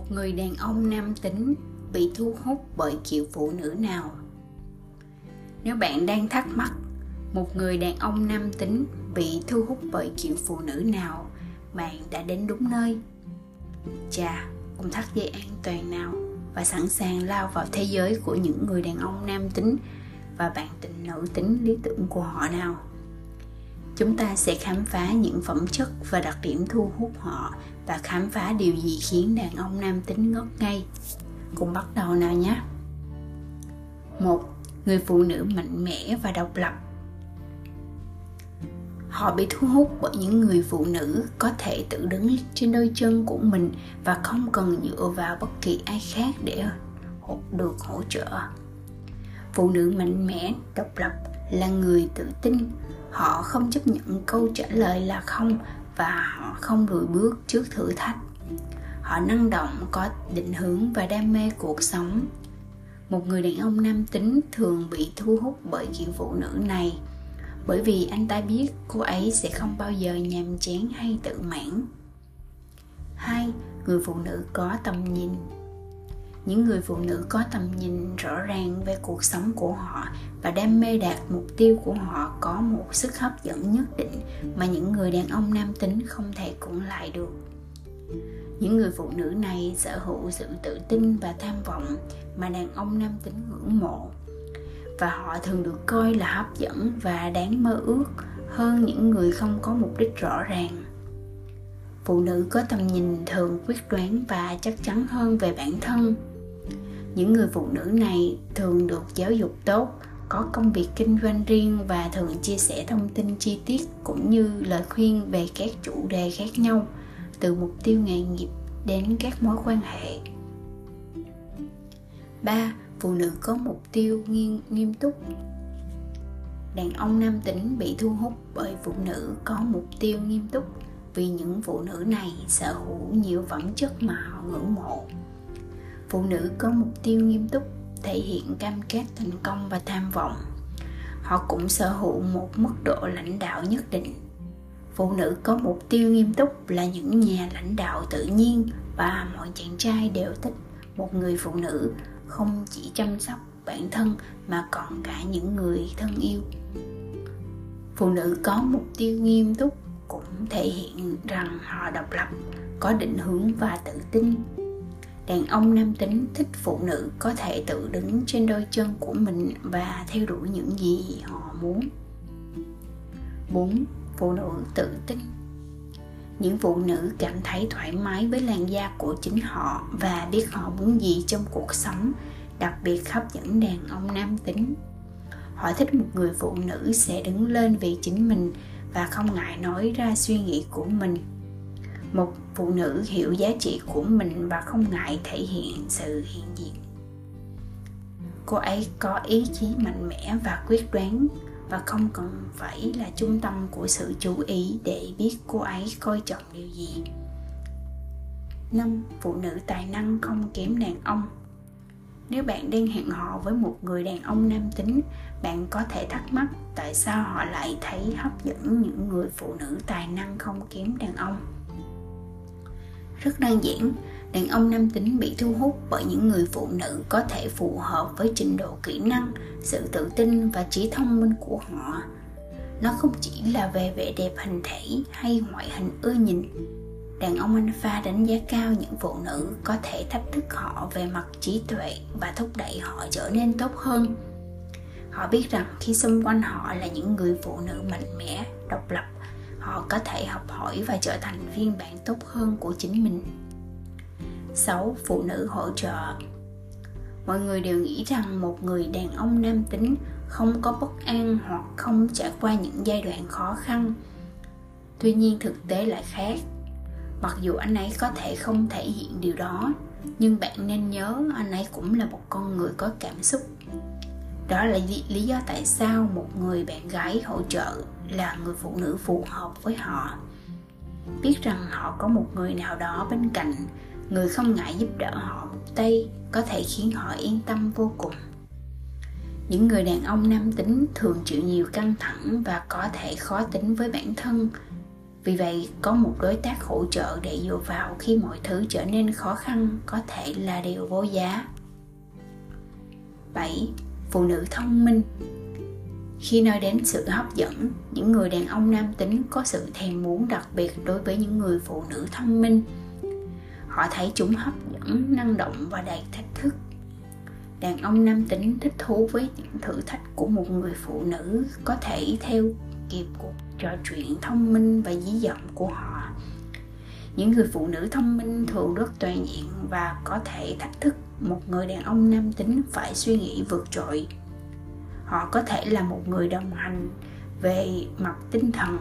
một người đàn ông nam tính bị thu hút bởi kiểu phụ nữ nào? Nếu bạn đang thắc mắc, một người đàn ông nam tính bị thu hút bởi kiểu phụ nữ nào, bạn đã đến đúng nơi. Chà cùng thắt dây an toàn nào và sẵn sàng lao vào thế giới của những người đàn ông nam tính và bạn tình nữ tính lý tưởng của họ nào? Chúng ta sẽ khám phá những phẩm chất và đặc điểm thu hút họ và khám phá điều gì khiến đàn ông nam tính ngất ngây cùng bắt đầu nào nhé. Một, người phụ nữ mạnh mẽ và độc lập. Họ bị thu hút bởi những người phụ nữ có thể tự đứng trên đôi chân của mình và không cần dựa vào bất kỳ ai khác để được hỗ trợ. Phụ nữ mạnh mẽ, độc lập là người tự tin họ không chấp nhận câu trả lời là không và họ không lùi bước trước thử thách. Họ năng động, có định hướng và đam mê cuộc sống. Một người đàn ông nam tính thường bị thu hút bởi kiểu phụ nữ này, bởi vì anh ta biết cô ấy sẽ không bao giờ nhàm chán hay tự mãn. Hai, người phụ nữ có tầm nhìn những người phụ nữ có tầm nhìn rõ ràng về cuộc sống của họ và đam mê đạt mục tiêu của họ có một sức hấp dẫn nhất định mà những người đàn ông nam tính không thể cưỡng lại được. Những người phụ nữ này sở hữu sự tự tin và tham vọng mà đàn ông nam tính ngưỡng mộ. Và họ thường được coi là hấp dẫn và đáng mơ ước hơn những người không có mục đích rõ ràng. Phụ nữ có tầm nhìn thường quyết đoán và chắc chắn hơn về bản thân những người phụ nữ này thường được giáo dục tốt có công việc kinh doanh riêng và thường chia sẻ thông tin chi tiết cũng như lời khuyên về các chủ đề khác nhau từ mục tiêu nghề nghiệp đến các mối quan hệ 3. Phụ nữ có mục tiêu nghiêm, nghiêm túc Đàn ông nam tính bị thu hút bởi phụ nữ có mục tiêu nghiêm túc vì những phụ nữ này sở hữu nhiều phẩm chất mà họ ngưỡng mộ phụ nữ có mục tiêu nghiêm túc, thể hiện cam kết thành công và tham vọng. Họ cũng sở hữu một mức độ lãnh đạo nhất định. Phụ nữ có mục tiêu nghiêm túc là những nhà lãnh đạo tự nhiên và mọi chàng trai đều thích một người phụ nữ không chỉ chăm sóc bản thân mà còn cả những người thân yêu. Phụ nữ có mục tiêu nghiêm túc cũng thể hiện rằng họ độc lập, có định hướng và tự tin đàn ông nam tính thích phụ nữ có thể tự đứng trên đôi chân của mình và theo đuổi những gì họ muốn. 4. Phụ nữ tự tin. Những phụ nữ cảm thấy thoải mái với làn da của chính họ và biết họ muốn gì trong cuộc sống, đặc biệt hấp dẫn đàn ông nam tính. Họ thích một người phụ nữ sẽ đứng lên vì chính mình và không ngại nói ra suy nghĩ của mình một phụ nữ hiểu giá trị của mình và không ngại thể hiện sự hiện diện. Cô ấy có ý chí mạnh mẽ và quyết đoán và không cần phải là trung tâm của sự chú ý để biết cô ấy coi trọng điều gì. Năm, phụ nữ tài năng không kém đàn ông. Nếu bạn đang hẹn hò với một người đàn ông nam tính, bạn có thể thắc mắc tại sao họ lại thấy hấp dẫn những người phụ nữ tài năng không kém đàn ông rất đơn giản. Đàn ông nam tính bị thu hút bởi những người phụ nữ có thể phù hợp với trình độ kỹ năng, sự tự tin và trí thông minh của họ. Nó không chỉ là về vẻ đẹp hình thể hay ngoại hình ưa nhìn. Đàn ông alpha đánh giá cao những phụ nữ có thể thách thức họ về mặt trí tuệ và thúc đẩy họ trở nên tốt hơn. Họ biết rằng khi xung quanh họ là những người phụ nữ mạnh mẽ, độc lập họ có thể học hỏi và trở thành phiên bản tốt hơn của chính mình 6. Phụ nữ hỗ trợ Mọi người đều nghĩ rằng một người đàn ông nam tính không có bất an hoặc không trải qua những giai đoạn khó khăn. Tuy nhiên thực tế lại khác. Mặc dù anh ấy có thể không thể hiện điều đó, nhưng bạn nên nhớ anh ấy cũng là một con người có cảm xúc. Đó là lý do tại sao một người bạn gái hỗ trợ là người phụ nữ phù hợp với họ. Biết rằng họ có một người nào đó bên cạnh, người không ngại giúp đỡ họ một tay có thể khiến họ yên tâm vô cùng. Những người đàn ông nam tính thường chịu nhiều căng thẳng và có thể khó tính với bản thân. Vì vậy, có một đối tác hỗ trợ để dựa vào khi mọi thứ trở nên khó khăn có thể là điều vô giá. 7. Phụ nữ thông minh khi nói đến sự hấp dẫn, những người đàn ông nam tính có sự thèm muốn đặc biệt đối với những người phụ nữ thông minh. Họ thấy chúng hấp dẫn, năng động và đầy thách thức. Đàn ông nam tính thích thú với những thử thách của một người phụ nữ có thể theo kịp cuộc trò chuyện thông minh và dí dỏm của họ. Những người phụ nữ thông minh thường rất toàn diện và có thể thách thức một người đàn ông nam tính phải suy nghĩ vượt trội họ có thể là một người đồng hành về mặt tinh thần.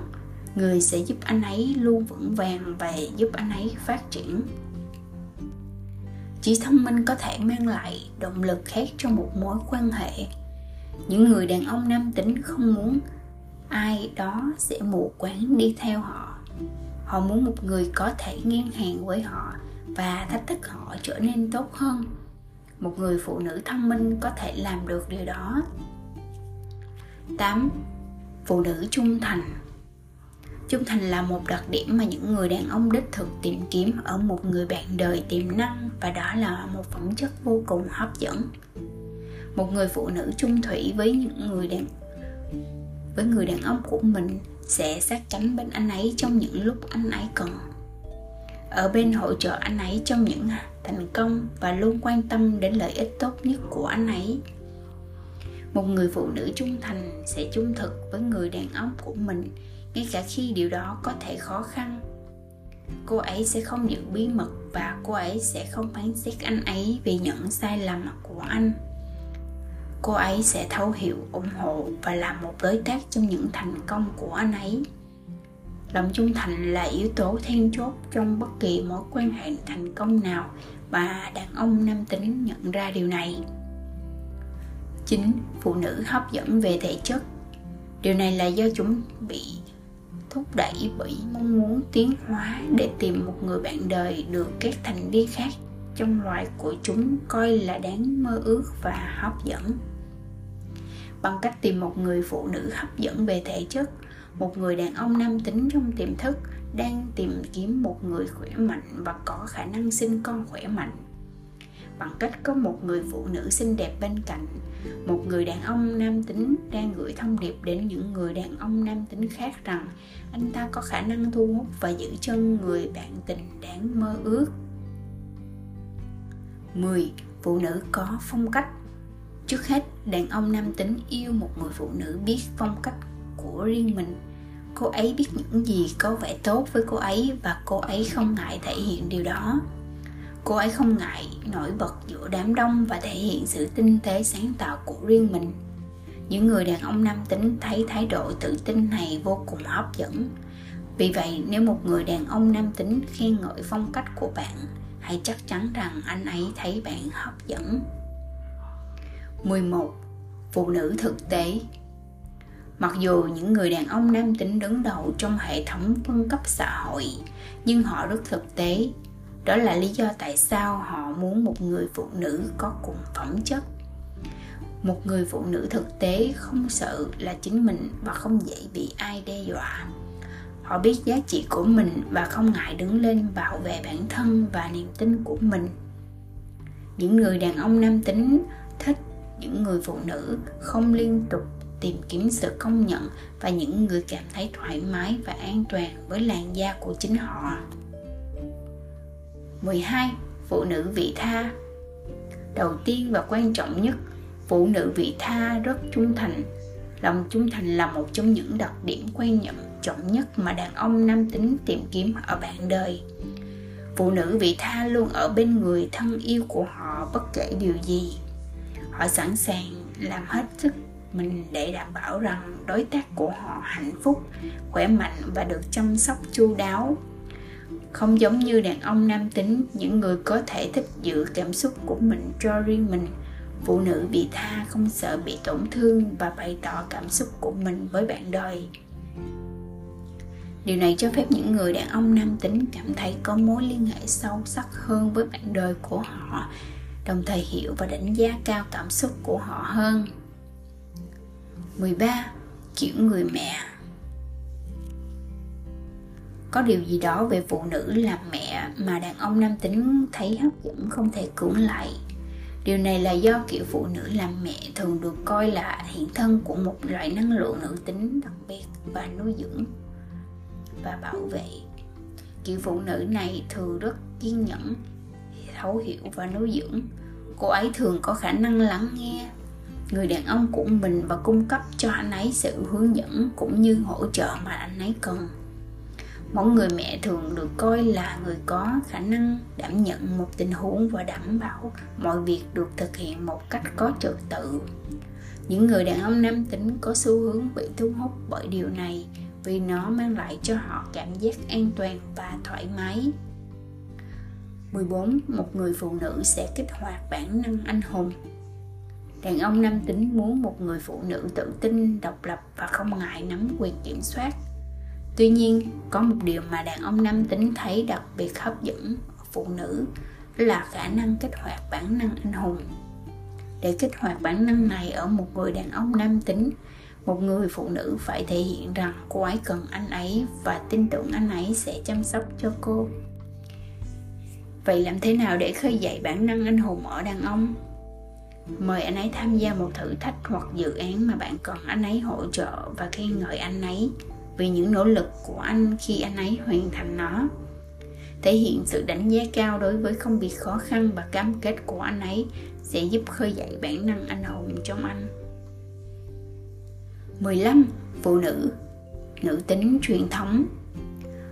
Người sẽ giúp anh ấy luôn vững vàng và giúp anh ấy phát triển. Chỉ thông minh có thể mang lại động lực khác cho một mối quan hệ. Những người đàn ông nam tính không muốn ai đó sẽ mù quáng đi theo họ. Họ muốn một người có thể ngang hàng với họ và thách thức họ trở nên tốt hơn. Một người phụ nữ thông minh có thể làm được điều đó. 8. Phụ nữ trung thành Trung thành là một đặc điểm mà những người đàn ông đích thực tìm kiếm ở một người bạn đời tiềm năng và đó là một phẩm chất vô cùng hấp dẫn. Một người phụ nữ trung thủy với những người đàn, với người đàn ông của mình sẽ sát cánh bên anh ấy trong những lúc anh ấy cần. Ở bên hỗ trợ anh ấy trong những thành công và luôn quan tâm đến lợi ích tốt nhất của anh ấy một người phụ nữ trung thành sẽ trung thực với người đàn ông của mình, ngay cả khi điều đó có thể khó khăn. Cô ấy sẽ không giữ bí mật và cô ấy sẽ không phán xét anh ấy vì những sai lầm của anh. Cô ấy sẽ thấu hiểu, ủng hộ và làm một đối tác trong những thành công của anh ấy. Lòng trung thành là yếu tố then chốt trong bất kỳ mối quan hệ thành công nào và đàn ông nam tính nhận ra điều này chính Phụ nữ hấp dẫn về thể chất. Điều này là do chúng bị thúc đẩy bởi mong muốn tiến hóa để tìm một người bạn đời được các thành viên khác trong loài của chúng coi là đáng mơ ước và hấp dẫn. Bằng cách tìm một người phụ nữ hấp dẫn về thể chất, một người đàn ông nam tính trong tiềm thức đang tìm kiếm một người khỏe mạnh và có khả năng sinh con khỏe mạnh bằng cách có một người phụ nữ xinh đẹp bên cạnh. Một người đàn ông nam tính đang gửi thông điệp đến những người đàn ông nam tính khác rằng anh ta có khả năng thu hút và giữ chân người bạn tình đáng mơ ước. 10. Phụ nữ có phong cách. Trước hết, đàn ông nam tính yêu một người phụ nữ biết phong cách của riêng mình. Cô ấy biết những gì có vẻ tốt với cô ấy và cô ấy không ngại thể hiện điều đó cô ấy không ngại nổi bật giữa đám đông và thể hiện sự tinh tế sáng tạo của riêng mình. Những người đàn ông nam tính thấy thái độ tự tin này vô cùng hấp dẫn. Vì vậy, nếu một người đàn ông nam tính khen ngợi phong cách của bạn, hãy chắc chắn rằng anh ấy thấy bạn hấp dẫn. 11. Phụ nữ thực tế. Mặc dù những người đàn ông nam tính đứng đầu trong hệ thống phân cấp xã hội, nhưng họ rất thực tế đó là lý do tại sao họ muốn một người phụ nữ có cùng phẩm chất. Một người phụ nữ thực tế không sợ là chính mình và không dễ bị ai đe dọa. Họ biết giá trị của mình và không ngại đứng lên bảo vệ bản thân và niềm tin của mình. Những người đàn ông nam tính thích những người phụ nữ không liên tục tìm kiếm sự công nhận và những người cảm thấy thoải mái và an toàn với làn da của chính họ. 12. Phụ nữ vị tha Đầu tiên và quan trọng nhất, phụ nữ vị tha rất trung thành. Lòng trung thành là một trong những đặc điểm quan trọng trọng nhất mà đàn ông nam tính tìm kiếm ở bạn đời. Phụ nữ vị tha luôn ở bên người thân yêu của họ bất kể điều gì. Họ sẵn sàng làm hết sức mình để đảm bảo rằng đối tác của họ hạnh phúc, khỏe mạnh và được chăm sóc chu đáo không giống như đàn ông nam tính, những người có thể thích giữ cảm xúc của mình cho riêng mình. Phụ nữ bị tha không sợ bị tổn thương và bày tỏ cảm xúc của mình với bạn đời. Điều này cho phép những người đàn ông nam tính cảm thấy có mối liên hệ sâu sắc hơn với bạn đời của họ, đồng thời hiểu và đánh giá cao cảm xúc của họ hơn. 13. Kiểu người mẹ có điều gì đó về phụ nữ làm mẹ mà đàn ông nam tính thấy hấp dẫn không thể cưỡng lại. Điều này là do kiểu phụ nữ làm mẹ thường được coi là hiện thân của một loại năng lượng nữ tính đặc biệt và nuôi dưỡng và bảo vệ. Kiểu phụ nữ này thường rất kiên nhẫn, thấu hiểu và nuôi dưỡng. Cô ấy thường có khả năng lắng nghe. Người đàn ông của mình và cung cấp cho anh ấy sự hướng dẫn cũng như hỗ trợ mà anh ấy cần mỗi người mẹ thường được coi là người có khả năng đảm nhận một tình huống và đảm bảo mọi việc được thực hiện một cách có trật tự. Những người đàn ông nam tính có xu hướng bị thu hút bởi điều này vì nó mang lại cho họ cảm giác an toàn và thoải mái. 14. Một người phụ nữ sẽ kích hoạt bản năng anh hùng. Đàn ông nam tính muốn một người phụ nữ tự tin, độc lập và không ngại nắm quyền kiểm soát. Tuy nhiên, có một điều mà đàn ông nam tính thấy đặc biệt hấp dẫn ở phụ nữ là khả năng kích hoạt bản năng anh hùng. Để kích hoạt bản năng này ở một người đàn ông nam tính, một người phụ nữ phải thể hiện rằng cô ấy cần anh ấy và tin tưởng anh ấy sẽ chăm sóc cho cô. Vậy làm thế nào để khơi dậy bản năng anh hùng ở đàn ông? Mời anh ấy tham gia một thử thách hoặc dự án mà bạn cần anh ấy hỗ trợ và khen ngợi anh ấy vì những nỗ lực của anh khi anh ấy hoàn thành nó. Thể hiện sự đánh giá cao đối với công việc khó khăn và cam kết của anh ấy sẽ giúp khơi dậy bản năng anh hùng trong anh. 15. Phụ nữ. Nữ tính truyền thống.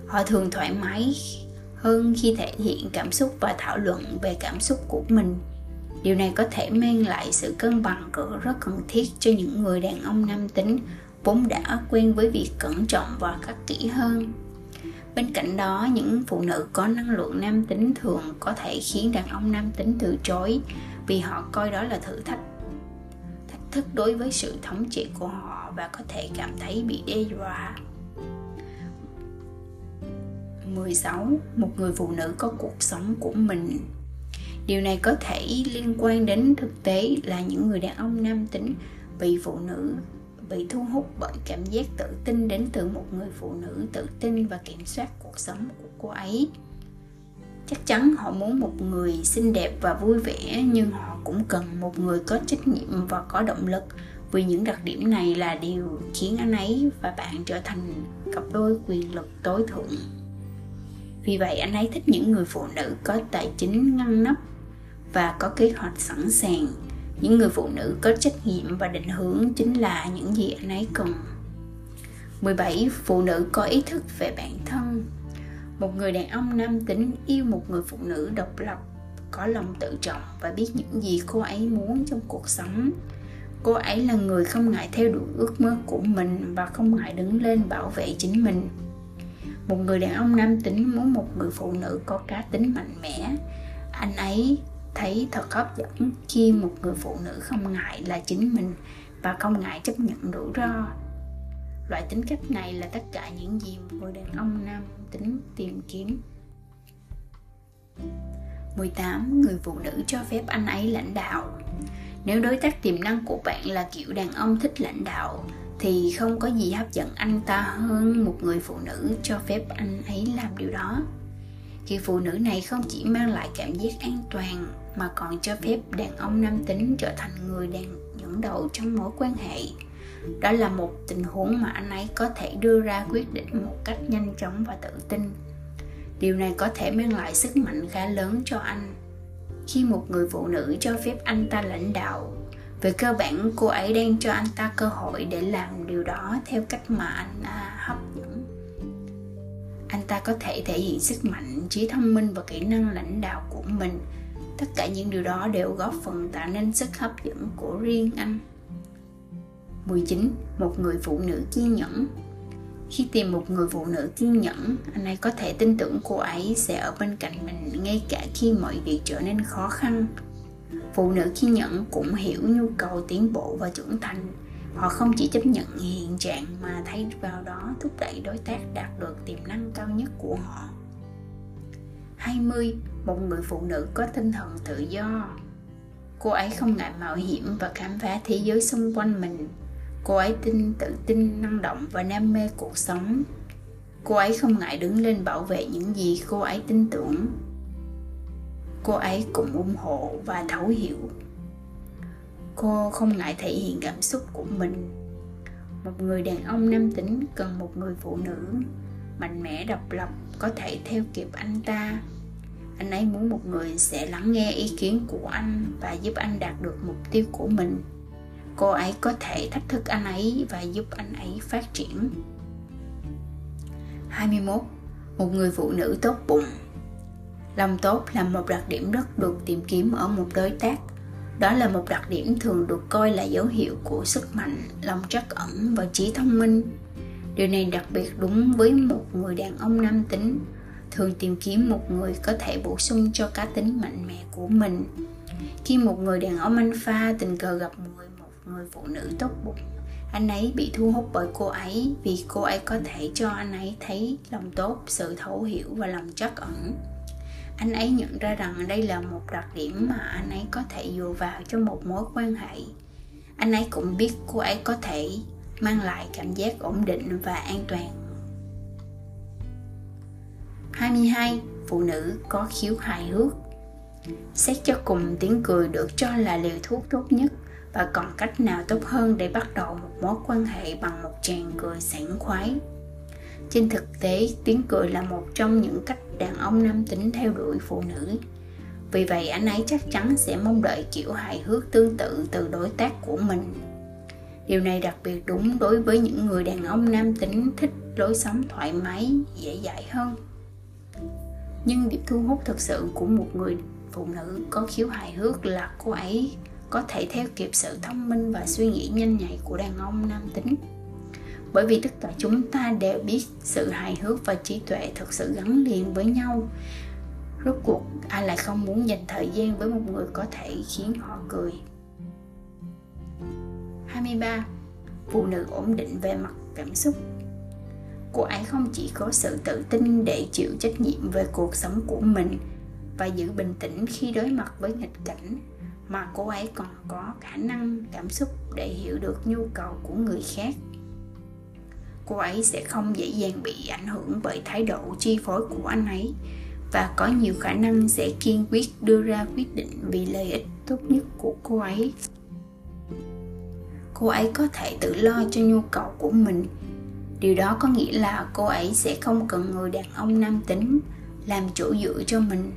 Họ thường thoải mái hơn khi thể hiện cảm xúc và thảo luận về cảm xúc của mình. Điều này có thể mang lại sự cân bằng rất cần thiết cho những người đàn ông nam tính vốn đã quen với việc cẩn trọng và khắc kỹ hơn bên cạnh đó, những phụ nữ có năng lượng nam tính thường có thể khiến đàn ông nam tính từ chối vì họ coi đó là thử thách thách thức đối với sự thống trị của họ và có thể cảm thấy bị đe dọa 16. Một người phụ nữ có cuộc sống của mình Điều này có thể liên quan đến thực tế là những người đàn ông nam tính bị phụ nữ bị thu hút bởi cảm giác tự tin đến từ một người phụ nữ tự tin và kiểm soát cuộc sống của cô ấy. Chắc chắn họ muốn một người xinh đẹp và vui vẻ, nhưng họ cũng cần một người có trách nhiệm và có động lực, vì những đặc điểm này là điều khiến anh ấy và bạn trở thành cặp đôi quyền lực tối thượng. Vì vậy, anh ấy thích những người phụ nữ có tài chính ngăn nắp và có kế hoạch sẵn sàng những người phụ nữ có trách nhiệm và định hướng chính là những gì anh ấy cần. 17. Phụ nữ có ý thức về bản thân. Một người đàn ông nam tính yêu một người phụ nữ độc lập, Có lòng tự trọng và biết những gì cô ấy muốn trong cuộc sống. Cô ấy là người không ngại theo đuổi ước mơ của mình Và không ngại đứng lên bảo vệ chính mình. Một người đàn ông nam tính muốn một người phụ nữ có cá tính mạnh mẽ. Anh ấy thấy thật hấp dẫn khi một người phụ nữ không ngại là chính mình và không ngại chấp nhận rủi ro. Loại tính cách này là tất cả những gì một người đàn ông nam tính tìm kiếm. 18. Người phụ nữ cho phép anh ấy lãnh đạo. Nếu đối tác tiềm năng của bạn là kiểu đàn ông thích lãnh đạo, thì không có gì hấp dẫn anh ta hơn một người phụ nữ cho phép anh ấy làm điều đó khi phụ nữ này không chỉ mang lại cảm giác an toàn, mà còn cho phép đàn ông nam tính trở thành người đang dẫn đầu trong mối quan hệ. Đó là một tình huống mà anh ấy có thể đưa ra quyết định một cách nhanh chóng và tự tin. Điều này có thể mang lại sức mạnh khá lớn cho anh. Khi một người phụ nữ cho phép anh ta lãnh đạo, về cơ bản cô ấy đang cho anh ta cơ hội để làm điều đó theo cách mà anh à, hấp anh ta có thể thể hiện sức mạnh trí thông minh và kỹ năng lãnh đạo của mình tất cả những điều đó đều góp phần tạo nên sức hấp dẫn của riêng anh 19. Một người phụ nữ kiên nhẫn Khi tìm một người phụ nữ kiên nhẫn, anh ấy có thể tin tưởng cô ấy sẽ ở bên cạnh mình ngay cả khi mọi việc trở nên khó khăn. Phụ nữ kiên nhẫn cũng hiểu nhu cầu tiến bộ và trưởng thành. Họ không chỉ chấp nhận hiện trạng mà thay vào đó thúc đẩy đối tác đạt được tiềm năng cao nhất của họ. 20 một người phụ nữ có tinh thần tự do. Cô ấy không ngại mạo hiểm và khám phá thế giới xung quanh mình. Cô ấy tin tự tin, năng động và đam mê cuộc sống. Cô ấy không ngại đứng lên bảo vệ những gì cô ấy tin tưởng. Cô ấy cũng ủng hộ và thấu hiểu cô không ngại thể hiện cảm xúc của mình. Một người đàn ông nam tính cần một người phụ nữ mạnh mẽ, độc lập, có thể theo kịp anh ta. Anh ấy muốn một người sẽ lắng nghe ý kiến của anh và giúp anh đạt được mục tiêu của mình. Cô ấy có thể thách thức anh ấy và giúp anh ấy phát triển. 21. Một người phụ nữ tốt bụng. Lòng tốt là một đặc điểm rất được tìm kiếm ở một đối tác đó là một đặc điểm thường được coi là dấu hiệu của sức mạnh lòng trắc ẩn và trí thông minh. Điều này đặc biệt đúng với một người đàn ông nam tính. Thường tìm kiếm một người có thể bổ sung cho cá tính mạnh mẽ của mình. Khi một người đàn ông alpha tình cờ gặp một người, một người phụ nữ tốt bụng anh ấy bị thu hút bởi cô ấy vì cô ấy có thể cho anh ấy thấy lòng tốt sự thấu hiểu và lòng trắc ẩn anh ấy nhận ra rằng đây là một đặc điểm mà anh ấy có thể dựa vào cho một mối quan hệ. Anh ấy cũng biết cô ấy có thể mang lại cảm giác ổn định và an toàn. 22. Phụ nữ có khiếu hài hước. Xét cho cùng, tiếng cười được cho là liều thuốc tốt nhất và còn cách nào tốt hơn để bắt đầu một mối quan hệ bằng một tràng cười sảng khoái trên thực tế, tiếng cười là một trong những cách đàn ông nam tính theo đuổi phụ nữ. Vì vậy, anh ấy chắc chắn sẽ mong đợi kiểu hài hước tương tự từ đối tác của mình. Điều này đặc biệt đúng đối với những người đàn ông nam tính thích lối sống thoải mái, dễ dãi hơn. Nhưng điểm thu hút thực sự của một người phụ nữ có khiếu hài hước là cô ấy có thể theo kịp sự thông minh và suy nghĩ nhanh nhạy của đàn ông nam tính bởi vì tất cả chúng ta đều biết sự hài hước và trí tuệ thực sự gắn liền với nhau. Rốt cuộc, ai lại không muốn dành thời gian với một người có thể khiến họ cười? 23. Phụ nữ ổn định về mặt cảm xúc. Cô ấy không chỉ có sự tự tin để chịu trách nhiệm về cuộc sống của mình và giữ bình tĩnh khi đối mặt với nghịch cảnh, mà cô ấy còn có khả năng cảm xúc để hiểu được nhu cầu của người khác cô ấy sẽ không dễ dàng bị ảnh hưởng bởi thái độ chi phối của anh ấy và có nhiều khả năng sẽ kiên quyết đưa ra quyết định vì lợi ích tốt nhất của cô ấy. Cô ấy có thể tự lo cho nhu cầu của mình. Điều đó có nghĩa là cô ấy sẽ không cần người đàn ông nam tính làm chỗ dựa cho mình.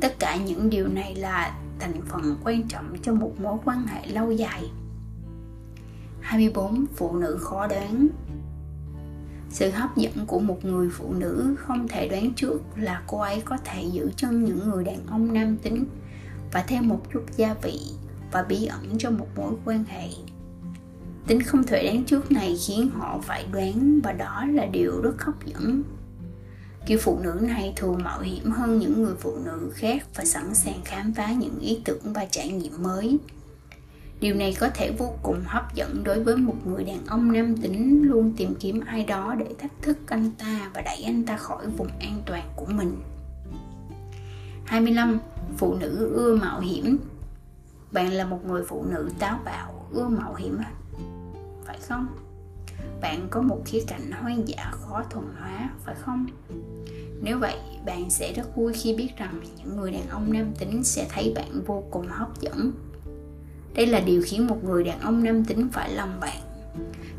Tất cả những điều này là thành phần quan trọng cho một mối quan hệ lâu dài. 24 phụ nữ khó đoán sự hấp dẫn của một người phụ nữ không thể đoán trước là cô ấy có thể giữ chân những người đàn ông nam tính và thêm một chút gia vị và bí ẩn cho một mối quan hệ. Tính không thể đoán trước này khiến họ phải đoán và đó là điều rất hấp dẫn. Kiểu phụ nữ này thường mạo hiểm hơn những người phụ nữ khác và sẵn sàng khám phá những ý tưởng và trải nghiệm mới điều này có thể vô cùng hấp dẫn đối với một người đàn ông nam tính luôn tìm kiếm ai đó để thách thức anh ta và đẩy anh ta khỏi vùng an toàn của mình 25. Phụ nữ ưa mạo hiểm Bạn là một người phụ nữ táo bạo, ưa mạo hiểm à? Phải không? Bạn có một khía cạnh hoang dã khó thuần hóa, phải không? Nếu vậy, bạn sẽ rất vui khi biết rằng những người đàn ông nam tính sẽ thấy bạn vô cùng hấp dẫn đây là điều khiến một người đàn ông nam tính phải lòng bạn.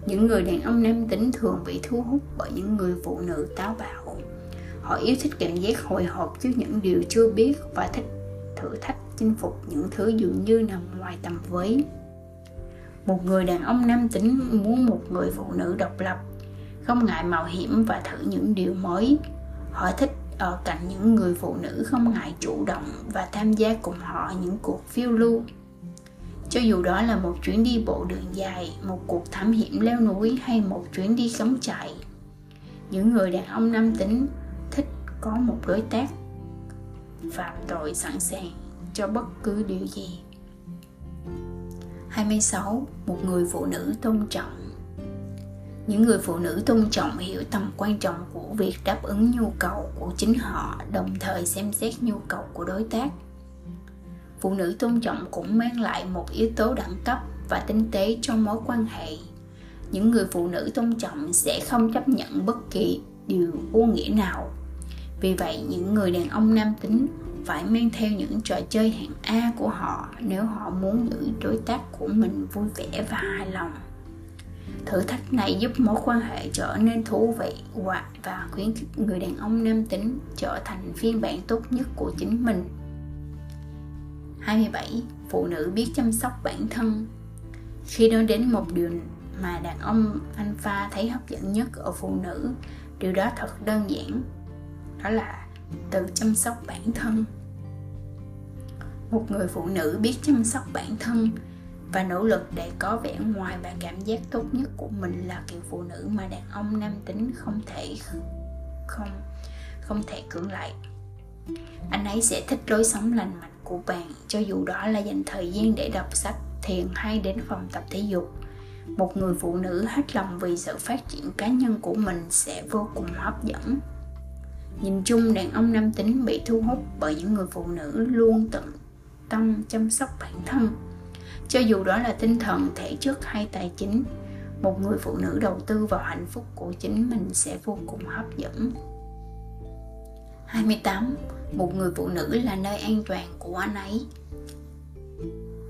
Những người đàn ông nam tính thường bị thu hút bởi những người phụ nữ táo bạo. Họ yêu thích cảm giác hồi hộp trước những điều chưa biết và thích thử thách chinh phục những thứ dường như nằm ngoài tầm với. Một người đàn ông nam tính muốn một người phụ nữ độc lập, không ngại mạo hiểm và thử những điều mới. Họ thích ở cạnh những người phụ nữ không ngại chủ động và tham gia cùng họ những cuộc phiêu lưu cho dù đó là một chuyến đi bộ đường dài, một cuộc thám hiểm leo núi hay một chuyến đi cắm trại, những người đàn ông nam tính thích có một đối tác phạm tội sẵn sàng cho bất cứ điều gì 26. Một người phụ nữ tôn trọng Những người phụ nữ tôn trọng hiểu tầm quan trọng của việc đáp ứng nhu cầu của chính họ, đồng thời xem xét nhu cầu của đối tác phụ nữ tôn trọng cũng mang lại một yếu tố đẳng cấp và tinh tế trong mối quan hệ những người phụ nữ tôn trọng sẽ không chấp nhận bất kỳ điều vô nghĩa nào vì vậy, những người đàn ông nam tính phải mang theo những trò chơi hạng A của họ nếu họ muốn giữ đối tác của mình vui vẻ và hài lòng. Thử thách này giúp mối quan hệ trở nên thú vị và khuyến khích người đàn ông nam tính trở thành phiên bản tốt nhất của chính mình. 27. Phụ nữ biết chăm sóc bản thân Khi nói đến một điều mà đàn ông alpha thấy hấp dẫn nhất ở phụ nữ, điều đó thật đơn giản. Đó là tự chăm sóc bản thân một người phụ nữ biết chăm sóc bản thân và nỗ lực để có vẻ ngoài và cảm giác tốt nhất của mình là kiểu phụ nữ mà đàn ông nam tính không thể không không thể cưỡng lại anh ấy sẽ thích lối sống lành mạnh của bạn. Cho dù đó là dành thời gian để đọc sách, thiền hay đến phòng tập thể dục, một người phụ nữ hết lòng vì sự phát triển cá nhân của mình sẽ vô cùng hấp dẫn. Nhìn chung, đàn ông nam tính bị thu hút bởi những người phụ nữ luôn tận tâm chăm sóc bản thân. Cho dù đó là tinh thần, thể chất hay tài chính, một người phụ nữ đầu tư vào hạnh phúc của chính mình sẽ vô cùng hấp dẫn. 28. Một người phụ nữ là nơi an toàn của anh ấy.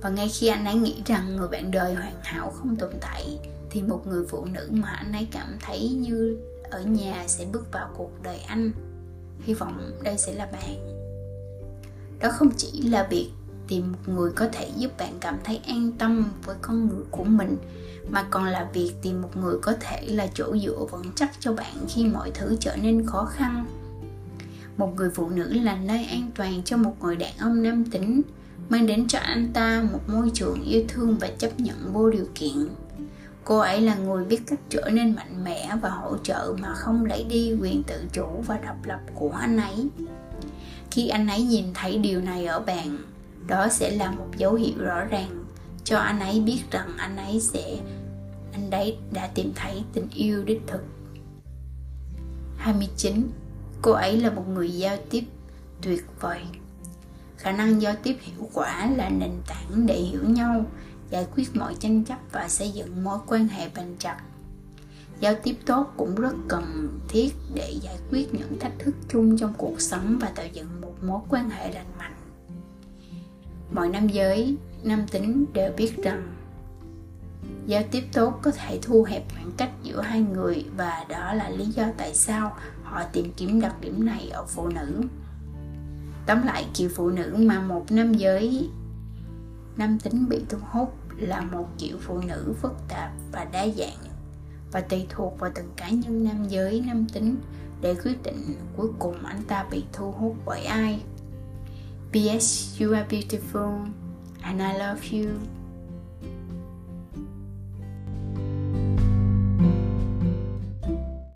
Và ngay khi anh ấy nghĩ rằng người bạn đời hoàn hảo không tồn tại, Thì một người phụ nữ mà anh ấy cảm thấy như ở nhà sẽ bước vào cuộc đời anh. Hy vọng đây sẽ là bạn. Đó không chỉ là việc tìm một người có thể giúp bạn cảm thấy an tâm với con người của mình, mà còn là việc tìm một người có thể là chỗ dựa vững chắc cho bạn khi mọi thứ trở nên khó khăn một người phụ nữ là nơi an toàn cho một người đàn ông nam tính, mang đến cho anh ta một môi trường yêu thương và chấp nhận vô điều kiện. Cô ấy là người biết cách trở nên mạnh mẽ và hỗ trợ mà không lấy đi quyền tự chủ và độc lập của anh ấy. Khi anh ấy nhìn thấy điều này ở bạn, đó sẽ là một dấu hiệu rõ ràng cho anh ấy biết rằng anh ấy sẽ, anh ấy đã tìm thấy tình yêu đích thực. 29 cô ấy là một người giao tiếp tuyệt vời. Khả năng giao tiếp hiệu quả là nền tảng để hiểu nhau, giải quyết mọi tranh chấp và xây dựng mối quan hệ bền chặt. Giao tiếp tốt cũng rất cần thiết để giải quyết những thách thức chung trong cuộc sống và tạo dựng một mối quan hệ lành mạnh. Mọi nam giới, nam tính đều biết rằng, giao tiếp tốt có thể thu hẹp khoảng cách giữa hai người và đó là lý do tại sao họ tìm kiếm đặc điểm này ở phụ nữ tóm lại kiểu phụ nữ mà một nam giới nam tính bị thu hút là một kiểu phụ nữ phức tạp và đa dạng và tùy thuộc vào từng cá nhân nam giới, nam tính để quyết định cuối cùng anh ta bị thu hút bởi ai P.S. You are beautiful and I love you.